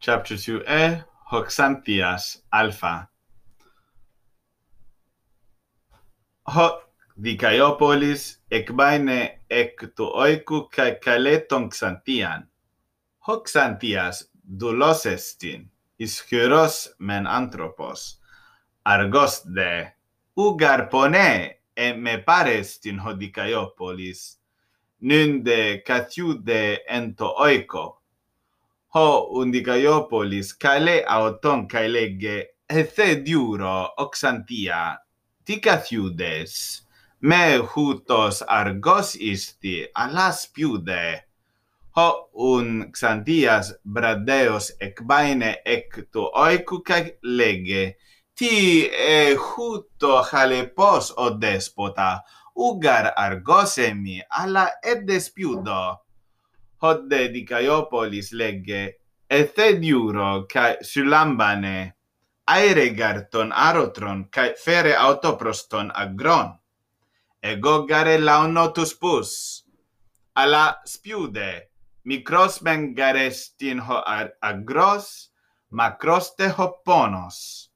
chapter 2e, Hoxanthias alpha. ho dikaiopolis ekbaine ek tu oiku kai kaleton xantian. hoxanthias dulosestin dulos estin, men anthropos. Argos de ugarpone e me parestin hodikaiopolis, nunde cathiu de ento oiko, ho undicaiopolis kale auton kailege ethe diuro oxantia tica thiudes me hutos argos isti alas piude. Ho un xantias bradeos ecbaine ec tu oicu lege ti e huto halepos o despota ugar argosemi alla et despiudo hod de dicaiopolis legge Ethediuro kai Sylambane aeregarton arotron kai fere autoproston agron. Ego gare launotus pus. Ala spiude micros men garestin ho agros macros te hoponos